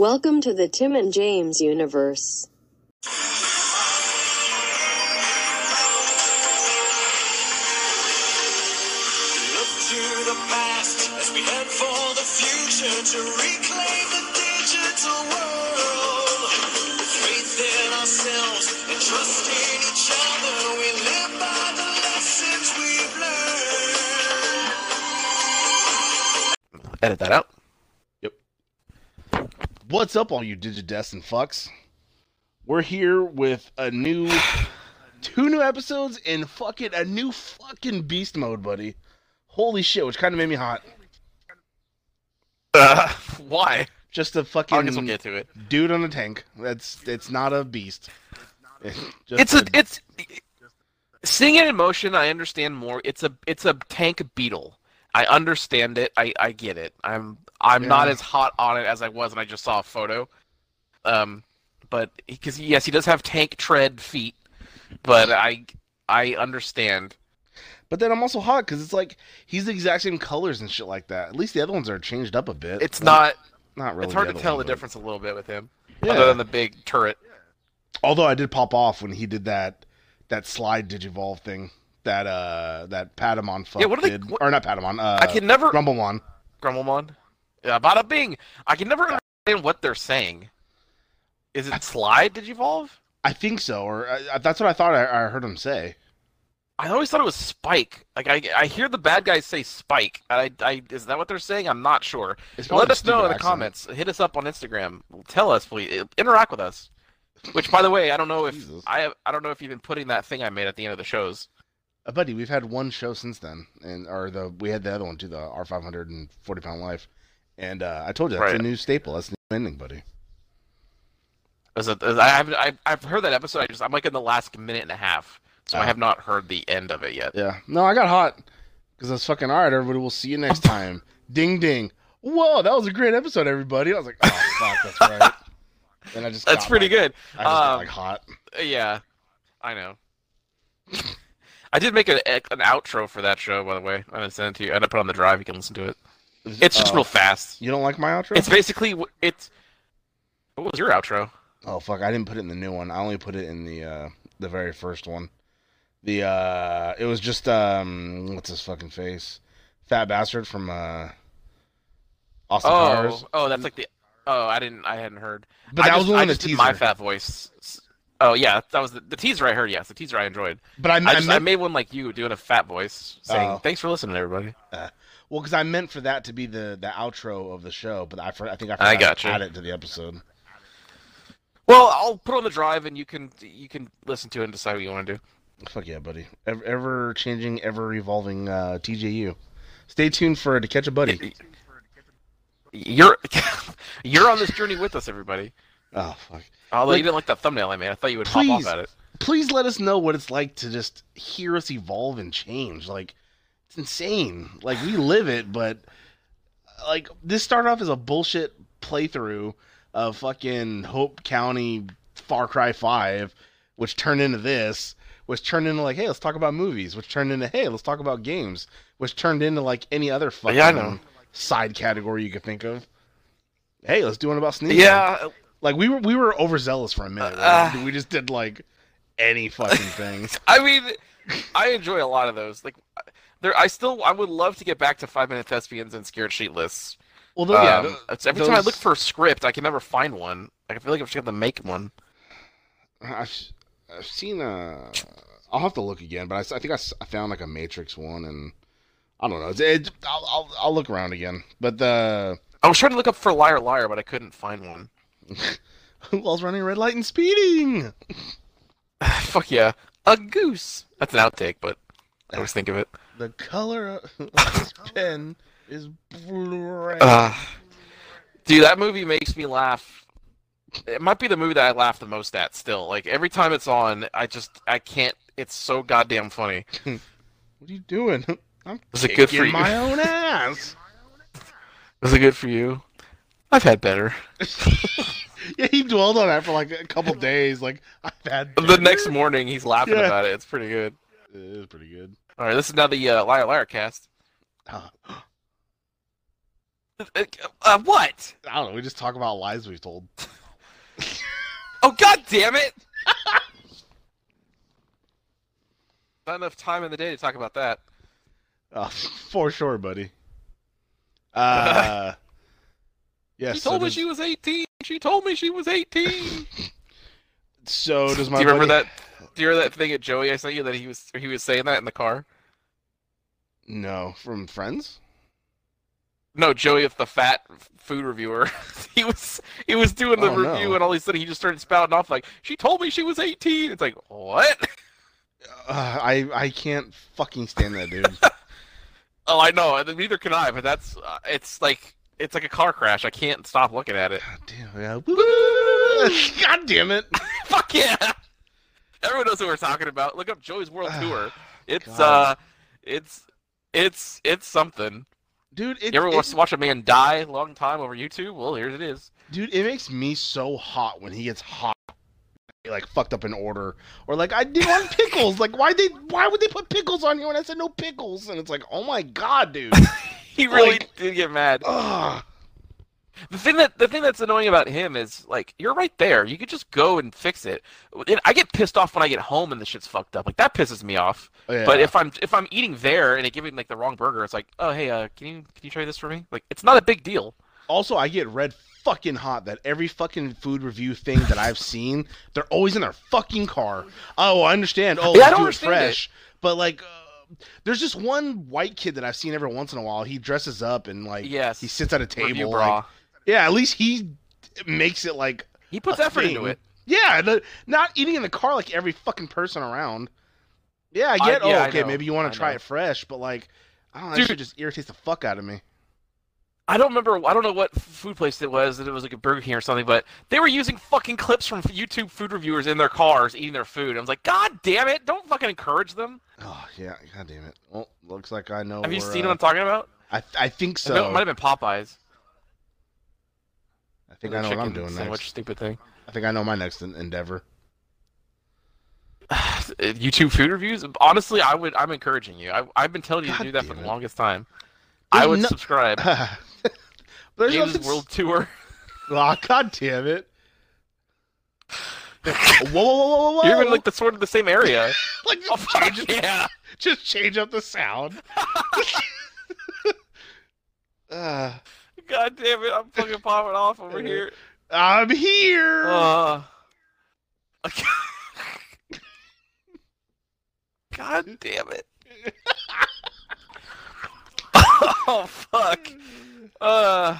Welcome to the Tim and James universe. Look to the past as we head for the future to reclaim the digital world. With faith in ourselves and trust in each other, we live by the lessons we've learned. Edit that out. What's up, all you Digidestined fucks? We're here with a new, two new episodes and fucking a new fucking beast mode, buddy. Holy shit, which kind of made me hot. Uh, why? Just a fucking guess we'll get to it. dude on a tank. That's it's not a beast. Just It's a it's seeing it in motion. I understand more. It's a it's a tank beetle. I understand it. I I get it. I'm I'm not as hot on it as I was when I just saw a photo. Um, but because yes, he does have tank tread feet, but I I understand. But then I'm also hot because it's like he's the exact same colors and shit like that. At least the other ones are changed up a bit. It's Well, not. not really. It's hard to tell one, the but- difference a little bit with him, Yeah. other than the big turret. Although I did pop off when he did that that slide digivolve thing. That uh that Patamon fuck Yeah, what are they- did. what- or not Patamon. Uh, I can never Grumblemon. Grumblemon. Yeah, bada bing. I can never understand what they're saying. Is it slide Did you digivolve? I think so, or uh, that's what I thought I, I heard him say. I always thought it was Spike. Like I, I hear the bad guys say Spike. I, I, is that what they're saying? I'm not sure. Let us know in the accent. comments. Hit us up on Instagram. Tell us, please. Interact with us. Which, by the way, I don't know if Jesus. I, I don't know if you've been putting that thing I made at the end of the shows. Uh, buddy, we've had one show since then, and or the we had the other one too, the R five hundred and forty pound life, and uh, I told you that's Right. a new staple. That's the new ending, buddy. Is it, is- I haven't, I, I've heard that episode. I just, I'm like in the last minute and a half, so I Ah. have not heard the end of it yet. Yeah, no, I got hot because I was fucking all right. Everybody, we'll see you next time. ding ding. Whoa, that was a great episode, everybody. I was like, oh fuck, that's right. And I just That's got, pretty like- good. I just got Um, like hot. Yeah, I know. I did make a, an outro for that show, by the way. I'm gonna send it to you. I'm gonna put it on the drive. You can listen to it. It's just Oh, real fast. You don't like my outro? It's basically it's. What was your outro? Oh fuck! I didn't put it in the new one. I only put it in the uh the very first one. The uh it was just um what's his fucking face? Fat bastard from uh Austin Oh, Powers. oh, that's like the. Oh, I didn't. I hadn't heard. But I that just, was I the just did teaser. my fat voice. Oh yeah, that was the, the teaser I heard. Yes, the teaser I enjoyed. But I, I, I, just, I made one like you doing a fat voice, saying Oh. "Thanks for listening, everybody." Well because I meant for that to be the the outro of the show, but I I think I I forgot gotcha. to add it to the episode. Well, I'll put on the drive, and you can you can listen to it and decide what you want to do. Fuck yeah, buddy! Ever, ever changing, ever evolving uh, TJU. Stay tuned for to catch a buddy. You're you're on this journey with us, everybody. Oh fuck! Although Like- you didn't like that thumbnail I made, I thought you would pop off at it. please let us know what it's like to just hear us evolve and change. Like, it's insane. Like, we live it, but like this started off as a bullshit playthrough of fucking Hope County Far Cry Five, which turned into this, which turned into like, hey, let's talk about movies, which turned into hey, let's talk about games, which turned into like any other fucking Yeah, side category you could think of. Hey, let's do one about sneezing. Yeah, Like we were we were overzealous for a minute. Uh, we just did like any fucking thing. I mean, I enjoy a lot of those. Like, there, I still, I would love to get back to five minute thespians and scared sheet lists. well, though, yeah. Um, it's- every time I look for a script, I can never find one. I feel like I'm just gonna make one. I've I've seen uh I'll have to look again, but I, I think I, I, found like a Matrix one, and I don't know. It's, it, I'll, I'll I'll look around again. But the I was trying to look up for liar liar, but I couldn't find one. who all's running red light and speeding? Fuck yeah, a goose. That's an outtake, but I always think of it. The color of this pen is blue. Uh, dude, that movie makes me laugh. It might be the movie that I laugh the most at still. Like every time it's on, I just I can't. It's so goddamn funny. what are you doing? I'm Was it good for you? my own ass. Was it good for you? I've had better. yeah, he dwelled on that for like a couple days. Like I've had The next morning, he's laughing Yeah. about it. It's pretty good. It is pretty good. All right, this is now the uh, liar liar cast. Uh, what? I don't know. We just talk about lies we've told. Oh god damn it! Not enough time in the day to talk about that. Uh, for sure, buddy. Uh, yes. she so told me does- she was 18. She told me she was 18. So does my. Do you remember that? Do you remember that thing at Joey I sent you that he was he was saying that in the car? No, from Friends. No, Joey, the fat food reviewer. he was he was doing the Oh, review, no. and all of a sudden he just started spouting off like, "She told me she was 18." It's like, what? Uh, I I can't fucking stand that dude. Oh, I know. and Neither can I. But that's uh, it's like it's like a car crash. I can't stop looking at it. God damn yeah. God damn it. Fuck yeah! Everyone knows who we're talking about. Look up Joey's World Tour. It's God. uh, it's it's it's something. Dude, it, You ever it- watch, a man die a long time over YouTube? Well, here it is. dude, it makes me so hot when he gets hot. Like fucked up in order, or like I didn't want pickles. Like why they? Why would they put pickles on you when I said no pickles? And it's like, oh my god, dude. He really Like- did get mad. Ugh. The thing that the thing that's annoying about him is like you're right there. You could just go and fix it. And I get pissed off when I get home and the shit's fucked up. Like that pisses me off. Yeah. But if I'm if I'm eating there and they give me like the wrong burger, it's like, oh hey, uh, can you can you try this for me? Like it's not a big deal. Also, I get red fucking hot that every fucking food review thing that I've seen, they're always in their fucking car. Oh, I understand. Oh, Yeah, I do it fresh. But like, uh, there's just one white kid that I've seen every once in a while. He dresses up and like, Yes. he sits at a table. like- yeah, at least he makes it like, he puts effort into it. yeah, the, not eating in the car like every fucking person around. Yeah, I I- get. yeah, oh, okay, maybe you want to try know. it fresh, but like, I don't know. Dude. shit just irritates the fuck out of me. I don't remember. I don't know what food place it was. That it was like a Burger King or something. But they were using fucking clips from YouTube food reviewers in their cars eating their food. I was like, God damn it! Don't fucking encourage them. Oh yeah, god damn it. Well, looks like I know. Have you seen uh, what I'm talking about? I I think so. it might have been Popeyes. I think I know what I'm doing sandwich, next. Stupid thing. I think I know my next en- endeavor. YouTube food reviews. Honestly, I would. I'm encouraging you. I, I've been telling you God to do that for the it. longest time. There's I would no- subscribe. There's James nothing. World Tour. Oh, god damn it! whoa, whoa, whoa, whoa, whoa! You're even like the sort of the same area. like oh just, change, yeah! just change up the sound. uh, God damn it! I'm fucking popping off over here. I'm here. Uh, God damn it! oh fuck! Uh,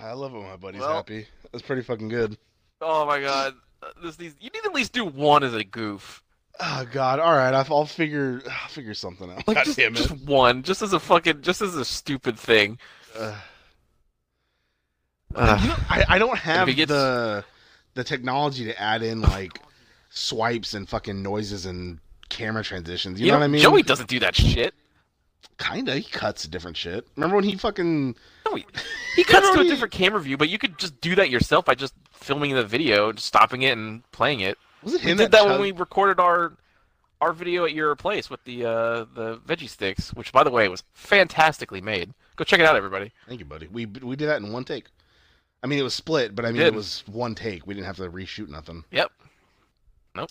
I love it when my buddy's well- happy. That's pretty fucking good. oh my god! Uh, This needs. You need to at least do one as a goof. Oh god. All right, I'll I'll figure I'll figure something out. Like god just, damn it. just one, just as a fucking, just as a stupid thing. Uh, Uh, you know, I, I don't have gets- the the technology to add in like swipes and fucking noises and camera transitions. You, know, what I mean? Joey doesn't do that shit. Kinda. He cuts different shit. Remember when he fucking No, he, he cuts to a different camera view, but you could just do that yourself by just filming the video, just stopping it and playing it. was it We him did that chug- when we recorded our our video at your place with the uh, the veggie sticks, which by the way was fantastically made. Go check it out, everybody. Thank you, buddy. We we did that in one take. I mean, it was split, but I mean, it was one take. We didn't have to reshoot nothing. Yep. Nope.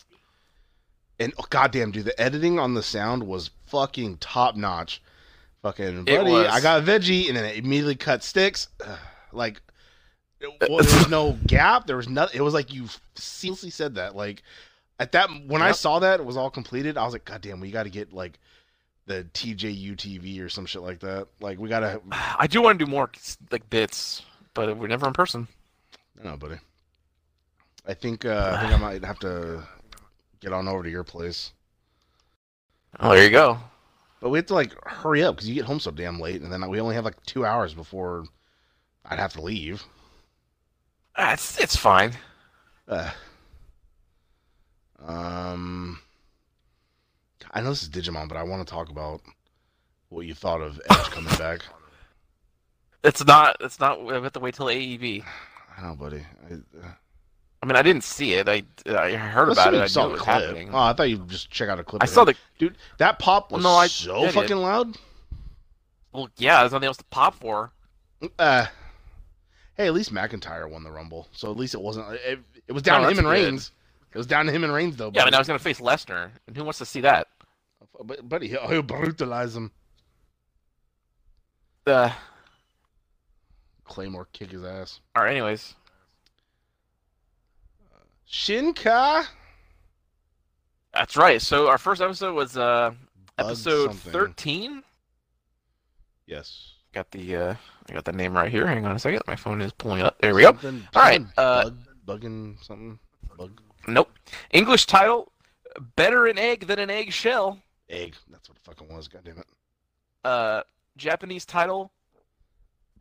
And oh, goddamn, dude, the editing on the sound was fucking top notch. Fucking buddy. I got a veggie, and then it immediately cut sticks. Like, it, uh, well, there was no gap. There was nothing. It was like you seamlessly said that. Like at that when I saw that it was all completed, I was like, goddamn, we got to get like the TJU TV or some shit like that. Like we gotta. I do want to do more like bits, but we're never in person. I know, buddy. I think uh, I think I might have to get on over to your place. Oh, there you go. But we have to like hurry up because you get home so damn late, and then we only have like two hours before I'd have to leave. Ah, it's it's fine. Uh, um, I know this is Digimon, but I want to talk about what you thought of Edge coming back. It's not. It's not. We have to wait till AEV. I know, buddy. I, uh, I mean, I didn't see it. I I heard I about it. I saw the clip. happening. Oh, I thought you just check out a clip. I saw the. dude. That pop was no, I so did fucking loud. Well, yeah, there's nothing else to pop for. Uh, hey, at least McIntyre won the Rumble, so at least it wasn't. It, it was down No, to him and good. Reigns. It was down to him and Reigns, though. Yeah, but buddy. now he's gonna face Lesnar, and who wants to see that? But buddy, he'll, he'll brutalize him. Uh, Claymore kick his ass. all right. Anyways, Shinka. that's right. So our first episode was uh Bug episode something. thirteen. Yes. Got the uh, I got the name right here. Hang on a second. My phone is pulling up. There we go. Something- All right, something uh, bugging something. Bug Nope. English title: Better an egg than an egg shell. egg. That's what it fucking was. God damn it. Uh, Japanese title: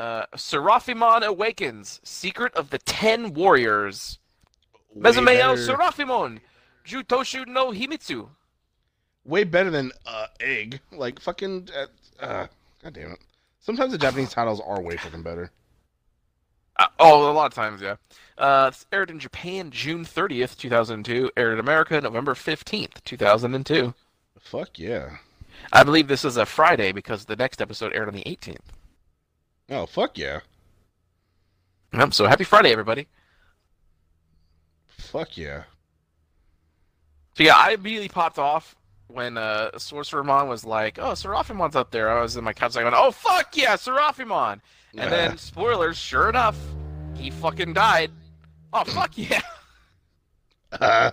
uh, Seraphimon Awakens: Secret of the Ten Warriors. Way Mezumeo better- Seraphimon, Jutoshu no Himitsu. way better than uh, egg. Like fucking. Uh, uh, God damn it. Sometimes the Japanese titles are way fucking better. Uh, oh, a lot of times, yeah. Uh, it's aired in Japan June 30th, 2002. Aired in America November 15th, 2002. Fuck yeah. I believe this is a Friday because the next episode aired on the 18th. Oh fuck yeah. Yep, so happy Friday, everybody. Fuck yeah. So yeah, I immediately popped off when uh, Sorcerermon was like, "Oh, Seraphimon's up there." I was in my couch, I went, "Oh fuck yeah, Seraphimon!" And then, spoilers, sure enough, he fucking died. Oh fuck yeah! Uh,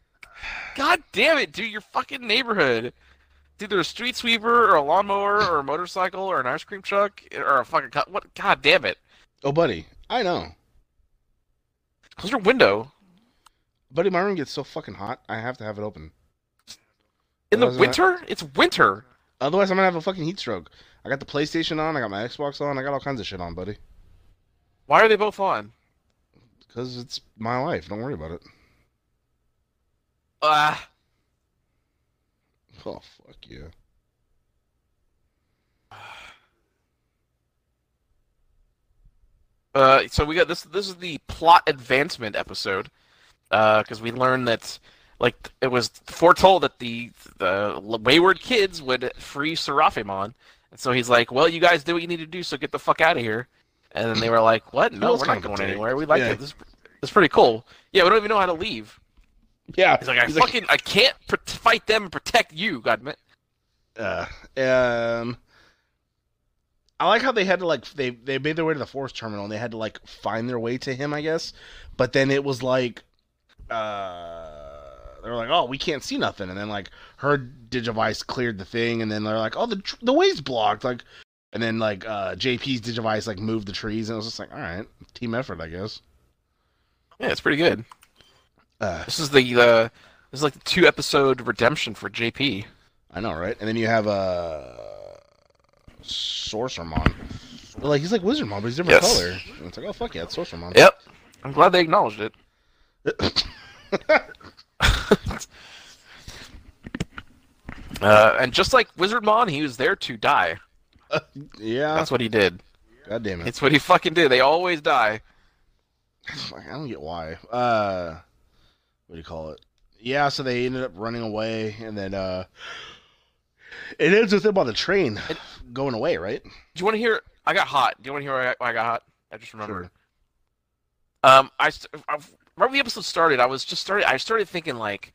God damn it, dude! Your fucking neighborhood. It's either a street sweeper or a lawnmower or a motorcycle or an ice cream truck or a fucking co- what? God damn it! oh buddy, I know. Close your window. Buddy, my room gets so fucking hot. I have to have it open. In the Otherwise, I'm winter? It's winter. Otherwise, I'm gonna have a fucking heat stroke. I got the PlayStation on. I got my Xbox on. I got all kinds of shit on, buddy. Why are they both on? Because it's my life. Don't worry about it. Ah. Oh fuck yeah. Uh, so we got this. This is the plot advancement episode, because we learned that, like, it was foretold that the the wayward kids would free Seraphimon, and so he's like, "Well, you guys do what you need to do, so get the fuck out of here." And then they were like, "What? No, we're not going anywhere. We like Yeah. it. This, this is pretty cool. Yeah, we don't even know how to leave." Yeah. He's like, "I fucking I can't pr- fight them and protect you, goddammit." Uh, um, I like how they had to like they they made their way to the Forest Terminal and they had to like find their way to him, I guess. But then it was like, uh, they were like, oh, we can't see nothing, and then like her digivice cleared the thing, and then they're like, oh, the tr- the way's blocked, like, and then like uh JP's digivice like moved the trees, and it was just like, all right, team effort, I guess. Yeah, it's pretty good. Uh, This is the uh, this is like the two episode redemption for JP. I know, right? And then you have uh Sorcerermon. Like he's like Wizardmon, but he's different Yes. color. And it's like, oh fuck yeah, it's Sorcerermon. Yep. I'm glad they acknowledged it. Uh, and just like Wizardmon, he was there to die. yeah. That's what he did. God damn it. It's what he fucking did. They always die. I don't get why. Uh, what do you call it? Yeah, so they ended up running away, and then uh, it ends with them on the train going away, right? Do you want to hear? I got hot. Do you want to hear why I, why I got hot? I just remembered. Sure. Um, I, I right when the episode started, I was just started. I started thinking like,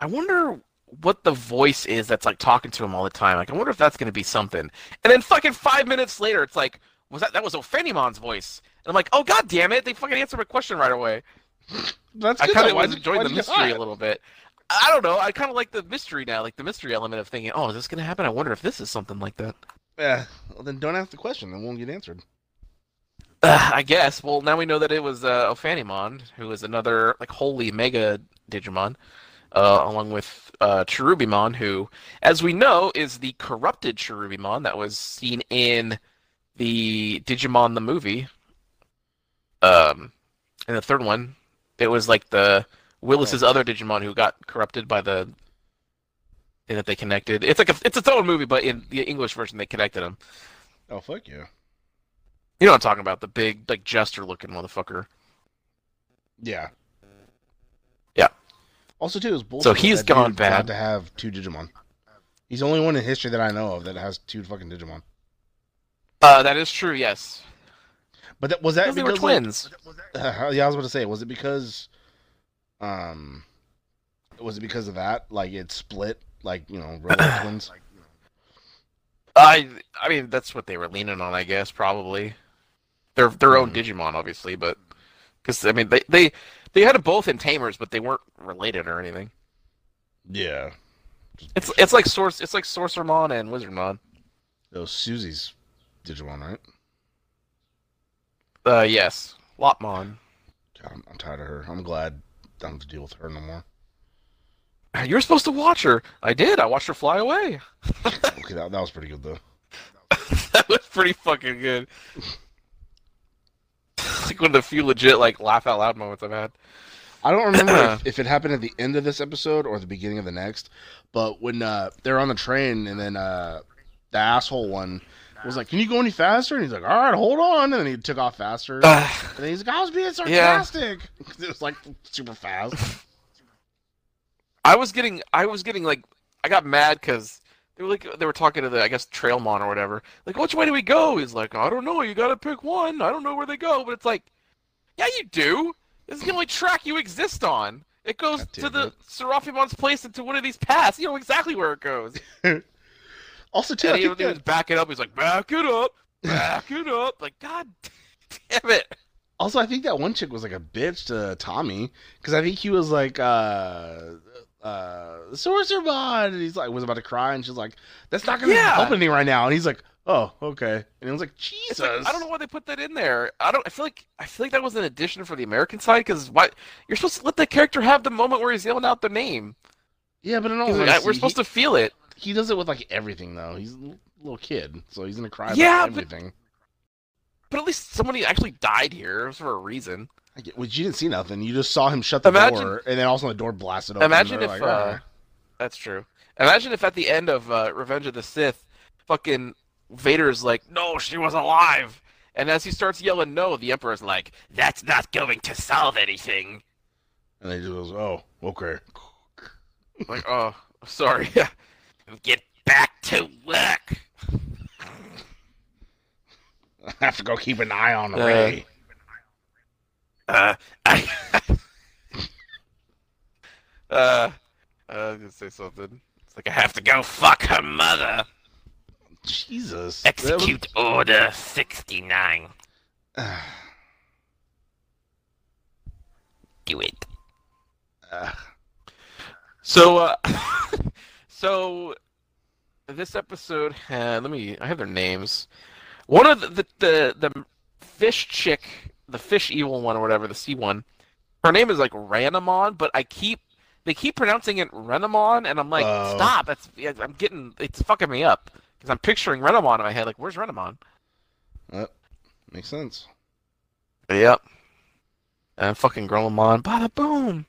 I wonder what the voice is that's like talking to him all the time. Like, I wonder if that's gonna be something. And then fucking five minutes later, it's like, was that that was Ophanimon's voice? And I'm like, oh god damn it! They fucking answered my question right away. That's I kind of was enjoying the mystery a little bit. I don't know. I kind of like the mystery now, like the mystery element of thinking, oh, is this gonna happen? I wonder if this is something like that. Yeah. Well, then don't ask the question; it won't get answered. Uh, I guess. Well, now we know that it was uh, Ophanimon, who is another like holy mega Digimon, uh, along with uh, Cherubimon, who, as we know, is the corrupted Cherubimon that was seen in the Digimon the movie. Um, in the third one, it was like the Willis's other Digimon who got corrupted by the. And that they connected. It's like a, it's its own movie, but in the English version, they connected them. Oh fuck yeah. You know what I'm talking about? The big, like jester looking motherfucker. Yeah. Yeah. Also, too, is bullshit. So he's gone bad. to have two Digimon. He's the only one in history that I know of that has two fucking Digimon. Uh, that is true. Yes. But that, was that Because they were because, like, twins. Uh, yeah, I was about to say, was it because, um, was it because of that? Like it split, like you know, twins. I I mean that's what they were leaning on, I guess probably. Their their own Mhm. Digimon, obviously, but because I mean they they they had them both in Tamers, but they weren't related or anything. Yeah, It's it's like source it's like Sorcerermon and Wizardmon. was Susie's Digimon, right? Uh, yes, Lopmon. God, I'm, I'm tired of her. I'm glad I don't have to deal with her no more. You were supposed to watch her. I did. I watched her fly away. Okay, that, that was pretty good though. that was pretty fucking good. like one of the few legit like laugh out loud moments I've had. I don't remember if, if it happened at the end of this episode or the beginning of the next, but when uh, they're on the train and then uh, the asshole one was like, "Can you go any faster?" And he's like, "All right, hold on," and then he took off faster. And then he's like, "I was being sarcastic." it was like super fast. I was getting, I was getting like, I got mad because they were like, they were talking to the, I guess, Trailmon or whatever. Like, which way do we go? He's like, I don't know. You got to pick one. I don't know where they go. But it's like, yeah, you do. This is the only track you exist on. It goes God to the. Seraphimon's place into one of these paths. You know exactly where it goes. Also, too, And I he, think he was backing up. He's like, back it up, back it up. Like, God damn it. also I think that one chick was like a bitch to Tommy because I think he was like, uh, uh, Sorcerermon, and he's like was about to cry, and she's like, "That's not gonna Yeah. help anything right now," and he's like, "Oh, okay," and it was like, "Jesus." like, I don't know why they put that in there. I don't. I feel like I feel like that was an addition for the American side because why you're supposed to let the character have the moment where he's yelling out the name. Yeah, but in all 'Cause, like, honesty, we're supposed he, to feel it. He does it with like everything though. He's a little kid, so he's gonna cry Yeah, about but- everything. But at least somebody actually died here. It was for a reason. I get, well, you didn't see nothing. You just saw him shut the Imagine- door, and then also the door blasted open. Imagine if like, uh, "Ah." that's true. Imagine if at the end of uh, Revenge of the Sith, fucking Vader's like, "No, she was alive," and as he starts yelling "No," the Emperor's like, "That's not going to solve anything." and they just goes, "Oh, okay." like, oh, sorry. Get back to work. I have to go keep an eye on Uh, Ray. Uh, I. uh, I was gonna say something. It's like I have to go fuck her mother. Jesus. Execute Order 69. Do it. uh, So, uh, so this episode had. Let me. I have their names. One of the the the, the fish chick, the fish evil one or whatever, the sea one. Her name is like Ranamon, but I keep they keep pronouncing it Renamon, and I'm like, Oh. stop! That's I'm getting it's fucking me up because I'm picturing Renamon in my head. Like, where's Renamon? Yep, makes sense. Yep. And fucking Grumblemon, bada boom.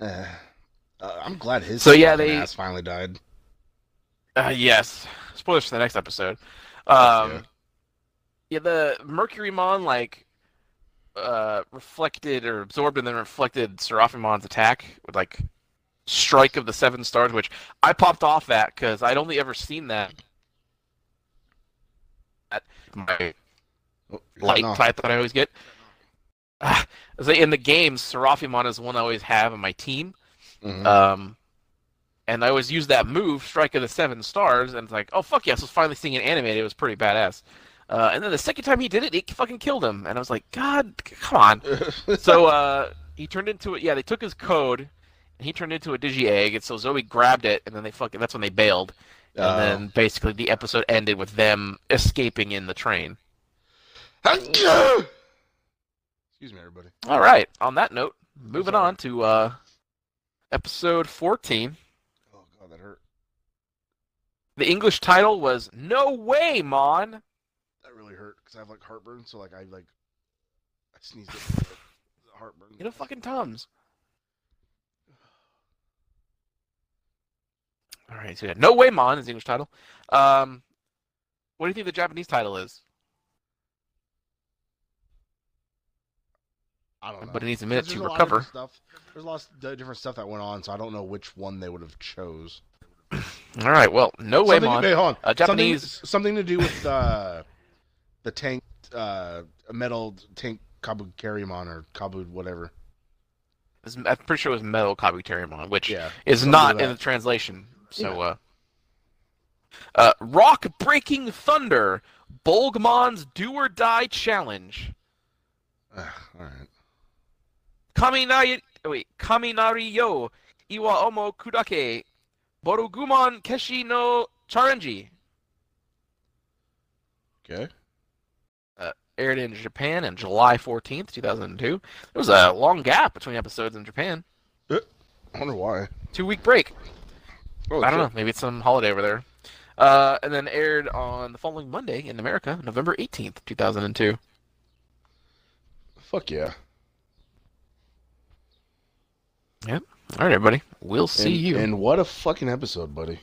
Uh, uh, I'm glad his So, yeah, they- ass finally died. Uh, yes. Spoilers for the next episode. Um, Yeah. yeah. the Mercurymon like uh reflected or absorbed and then reflected Seraphimon's attack with like strike of the seven stars, which I popped off at because I'd only ever seen that at my Oh, light off. type that I always get. I in the games, Seraphimon is one I always have on my team. Mhm. Um, and I always use that move, Strike of the Seven Stars, and it's like, oh fuck yes, I was finally seeing it animated. It was pretty badass. Uh, and then the second time he did it, he fucking killed him, and I was like, God, come on. so uh, he turned into it. Yeah, they took his code, and he turned into a Digi Egg, and so Zoe grabbed it, and then they fucking. That's when they bailed, and Oh. then basically the episode ended with them escaping in the train. Excuse me, everybody. All right. On that note, moving on to uh, episode fourteen. Oh god, that hurt. The English title was "No Way, Mon." That really hurt because I have like heartburn. So like I like I sneezed it. like, heartburn. Get a fucking tums. All right, so yeah, No Way Mon is the English title. Um, what do you think the Japanese title is? I don't know. But it needs a minute to a recover. different Stuff. There's lots of different stuff that went on, so I don't know which one they would have chose. All right, well, No Way something, Mon. wait, hold on. Uh, Japanese. Something, something to do with uh, the tank uh, metal tank Kabukirimon or Kabu whatever. I'm pretty sure it was Metal Kabuterimon, which Yeah, is not in the translation. So, uh, uh, Rock Breaking Thunder, Bolgmon's Do or Die Challenge. Ugh, all right. Kaminari, wait, Kaminari Yo, Iwa Omo Kudake, Borogumon Keshi no Charenji. Okay. Aired in Japan on July 14th, 2002. There was a long gap between episodes in Japan. I wonder why. Two week break. Oh, I don't know. Maybe it's some holiday over there. Uh, and then aired on the following Monday in America, November 18th, 2002. Fuck yeah. All right, everybody. We'll see and, you. And what a fucking episode, buddy.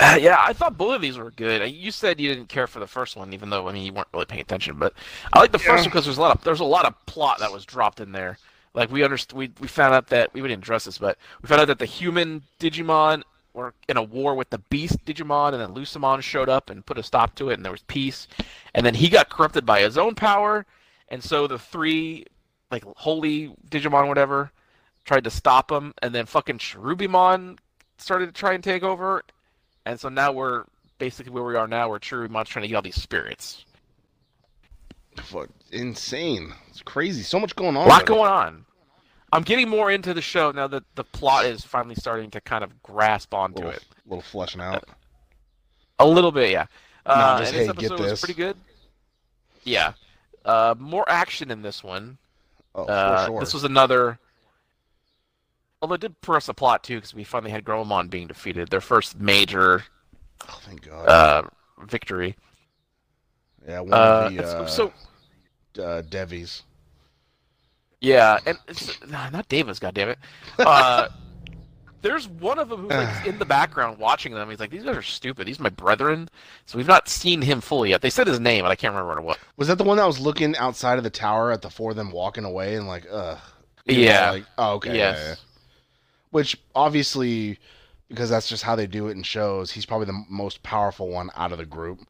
Uh, yeah, I thought both of these were good. Uh, You said you didn't care for the first one, even though I mean you weren't really paying attention. But I like the first one because there's a lot of there's a lot of plot that was dropped in there. Like we underst- we we found out that we didn't address this, but we found out that the human Digimon were in a war with the beast Digimon, and then Lucimon showed up and put a stop to it, and there was peace. And then he got corrupted by his own power, and so the three like holy Digimon, whatever, tried to stop him, and then fucking Cherubimon started to try and take over, and so now we're basically where we are now, where Cherubimon's trying to get all these spirits. Fuck, insane. It's crazy. So much going on. A lot buddy. going on. I'm getting more into the show now that the plot is finally starting to kind of grasp onto Little, it. little fleshing out. A little bit, yeah. Uh, just, this hey, get episode was pretty good. Yeah. Uh, more action in this one. Oh, Uh, for sure. This was another. Although it did press a plot too, because we finally had Grumblemon being defeated, their first major Oh, thank God. uh, victory. yeah, one Uh, of the uh, so uh, Devies. yeah, and it's nah, not Davis, goddammit. Uh, there's one of them who's like in the background watching them. He's like, "These guys are stupid. These are my brethren." So we've not seen him fully yet. They said his name, but I can't remember what. Was that the one that was looking outside of the tower at the four of them walking away and like, ugh. Yeah. Like, oh, okay. yes. yeah, yeah. Which obviously, because that's just how they do it in shows, he's probably the most powerful one out of the group.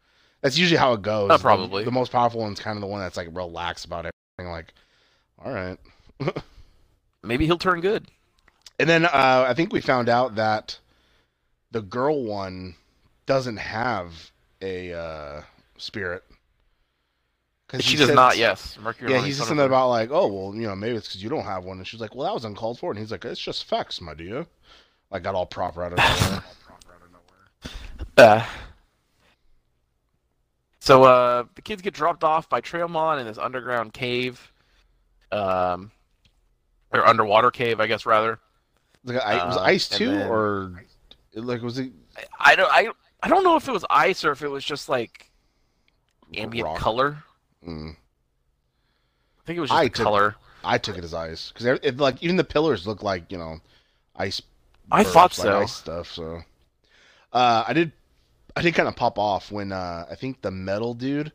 That's usually how it goes. Uh, probably. The, most powerful one's kind of the one that's like relaxed about everything. Like, all right. Maybe he'll turn good. And then uh, I think we found out that the girl one doesn't have a uh, spirit. 'Cause She does said- not. Yes, Mercury. Yeah, just son something about like, oh well, you know, maybe it's because you don't have one. And she's like, well, that was uncalled for. And he's like, it's just facts, my dear. Like, got all proper out of nowhere. Uh, so uh, the kids get dropped off by Trailmon in this underground cave, um, or underwater cave, I guess rather. Like, I, was it Uh, ice too, then- or like was it? I don't I I don't know if it was ice or if it was just like ambient rock? color. Mm. I think it was just I the took- color. I took it as ice because it like even the pillars look like you know, ice. I thought like so. ice stuff. So, uh, I did, I did kind of pop off when uh, I think the metal dude,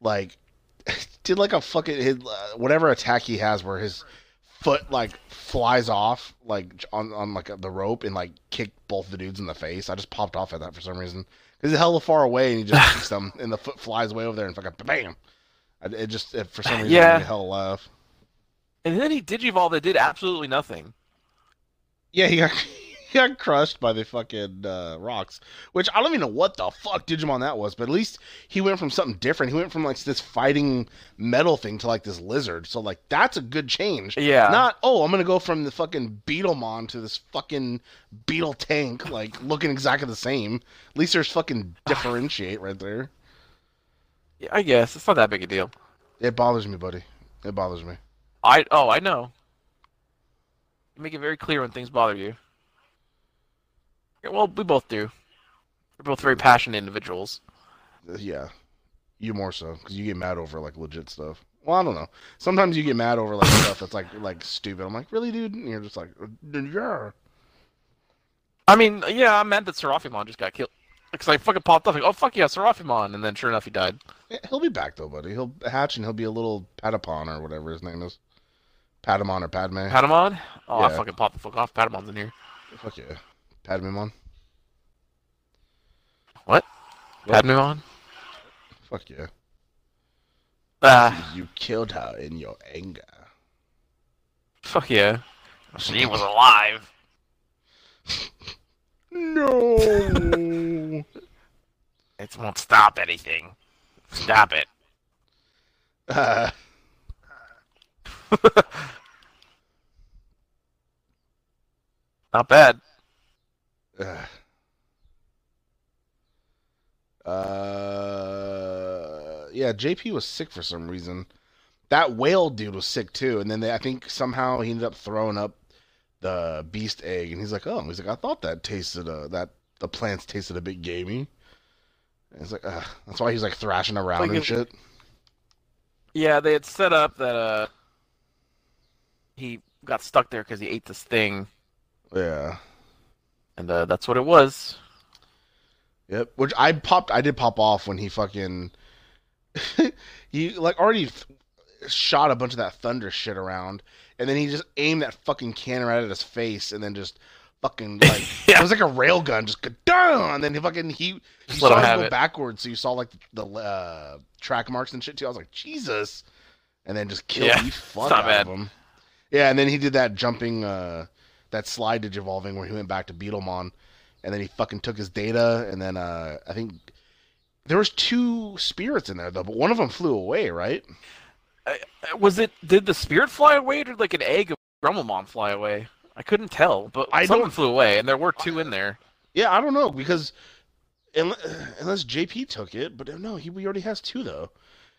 like, did like a fucking his, uh, whatever attack he has where his foot like flies off like on on like the rope and like kicked both the dudes in the face. I just popped off at that for some reason because he's hella far away and he just kicks them and the foot flies way over there and fucking bam. It just it, for some reason Yeah. made me hella laugh. And then he digivolved that did absolutely nothing. Yeah, he got he got crushed by the fucking uh, rocks. Which I don't even know what the fuck Digimon that was, but at least he went from something different. He went from like this fighting metal thing to like this lizard. So like that's a good change. Yeah. Not oh I'm gonna go from the fucking Beetlemon to this fucking beetle tank, like looking exactly the same. At least there's fucking differentiate right there. Yeah, I guess it's not that big a deal. It bothers me, buddy. It bothers me. I oh I know. You make it very clear when things bother you. Yeah, well, we both do. We're both very passionate individuals. Uh, Yeah, you more so because you get mad over like legit stuff. Well, I don't know. Sometimes you get mad over like stuff that's like like stupid. I'm like, really, dude? And you're just like, "Uh, yeah. I mean, yeah, I'm mad that Seraphimon just got killed. Because I fucking popped up like, oh fuck yeah, Seraphimon, and then sure enough he died. Yeah, He'll be back though, buddy. He'll hatch and he'll be a little Patapon or whatever his name is. Patamon or Padme. Patamon? Oh, I Yeah. fucking popped the fuck off. Patamon's in here. Fuck yeah, Padmemon. What? What? Padmemon? Fuck yeah. Ah, You killed her in your anger. fuck yeah. She was alive. No. It won't stop anything. Stop it. uh, Not bad. uh, uh, yeah, JP was sick for some reason. That whale dude was sick too, and then they, I think somehow he ended up throwing up the beast egg, and he's like, "Oh, he's like, I thought that tasted uh, that the plants tasted a bit gamey." And it's like, that's why he's like thrashing around Like and shit. Yeah, they had set up that uh he got stuck there because he ate this thing, Yeah. and uh, that's what it was. Yep. Which I popped. I did pop off when he fucking. he like already th- shot a bunch of that thunder shit around, and then he just aimed that fucking cannon right at his face, and then just fucking like Yeah. it was like a rail gun, just go down, and then he fucking he you Just saw him go it. backwards, so you saw like the uh, track marks and shit too. I was like Jesus, and then just killed Yeah, the fuck out bad. of him. Yeah, and then he did that jumping, uh, that slide digivolving where he went back to Beetlemon, and then he fucking took his data, and then uh, I think there was two spirits in there though, but one of them flew away, right? Uh, Was it? Did the spirit fly away, or did like an egg of Grumblemon fly away? I couldn't tell, but I someone flew away, and there were two in there. Yeah, I don't know because unless, unless JP took it, but no, he we already has two though.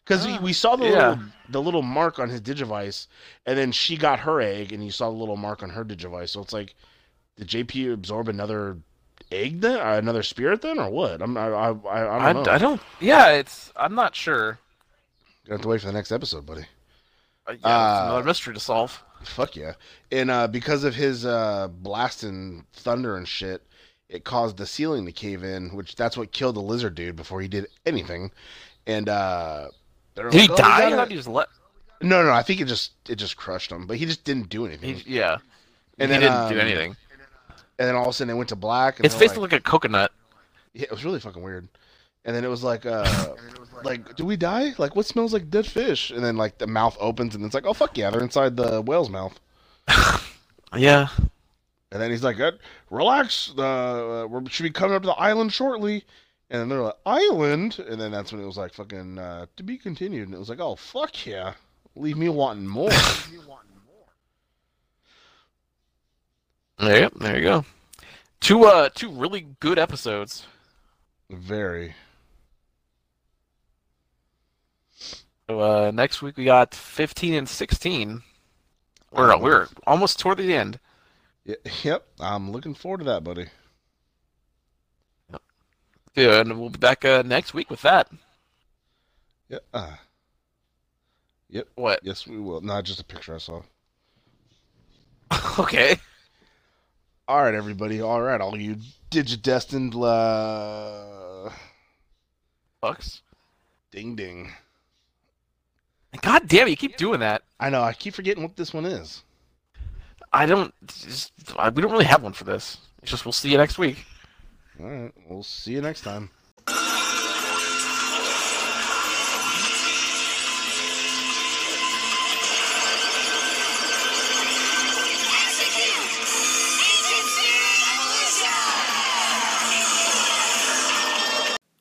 Because Ah, we saw the yeah. little the little mark on his digivice, and then she got her egg, and you saw the little mark on her digivice. So it's like, did JP absorb another egg then, or another spirit then, or what? I'm I I, I, I I, don't know. I don't. Yeah, it's. I'm not sure. Gonna have to wait for the next episode, buddy. Uh, yeah, Uh, another mystery to solve. Fuck yeah! And uh, because of his uh, blasting thunder and shit, it caused the ceiling to cave in, which that's what killed the lizard dude before he did anything. And uh, Did he like, "Oh, die? Gotta-" thought he just let. No, no, I think it just it just crushed him, but he just didn't do anything. He, yeah. And he then, didn't do um, anything. And then all of a sudden it went to black. And His face like, looked like a coconut. yeah, it was really fucking weird. And then it was like, uh, like, do we die? Like, what smells like dead fish? And then like the mouth opens, and it's like, oh fuck yeah, they're inside the whale's mouth. Yeah. And then he's like, "Uh, "Relax, uh, we should be coming up to the island shortly." And then they're like, "Island," and then that's when it was like, "Fucking uh, to be continued." And it was like, "Oh fuck yeah, leave me wanting more." There, you- there you go. Two uh two really good episodes. Very. So uh next week we got 15 and 16. We're we're almost toward the end. Yep, I'm looking forward to that, buddy. Yeah, and we'll be back uh, next week with that. Yeah. Uh, yep. What? yes, we will. Not just a picture I saw. okay. All right, everybody. All right, all you digidestined. Uh... Fucks. Ding ding. God damn it, you keep doing that. I know. I keep forgetting what this one is. I don't just, we don't really have one for this. It's just we'll see you next week. All right. We'll see you next time.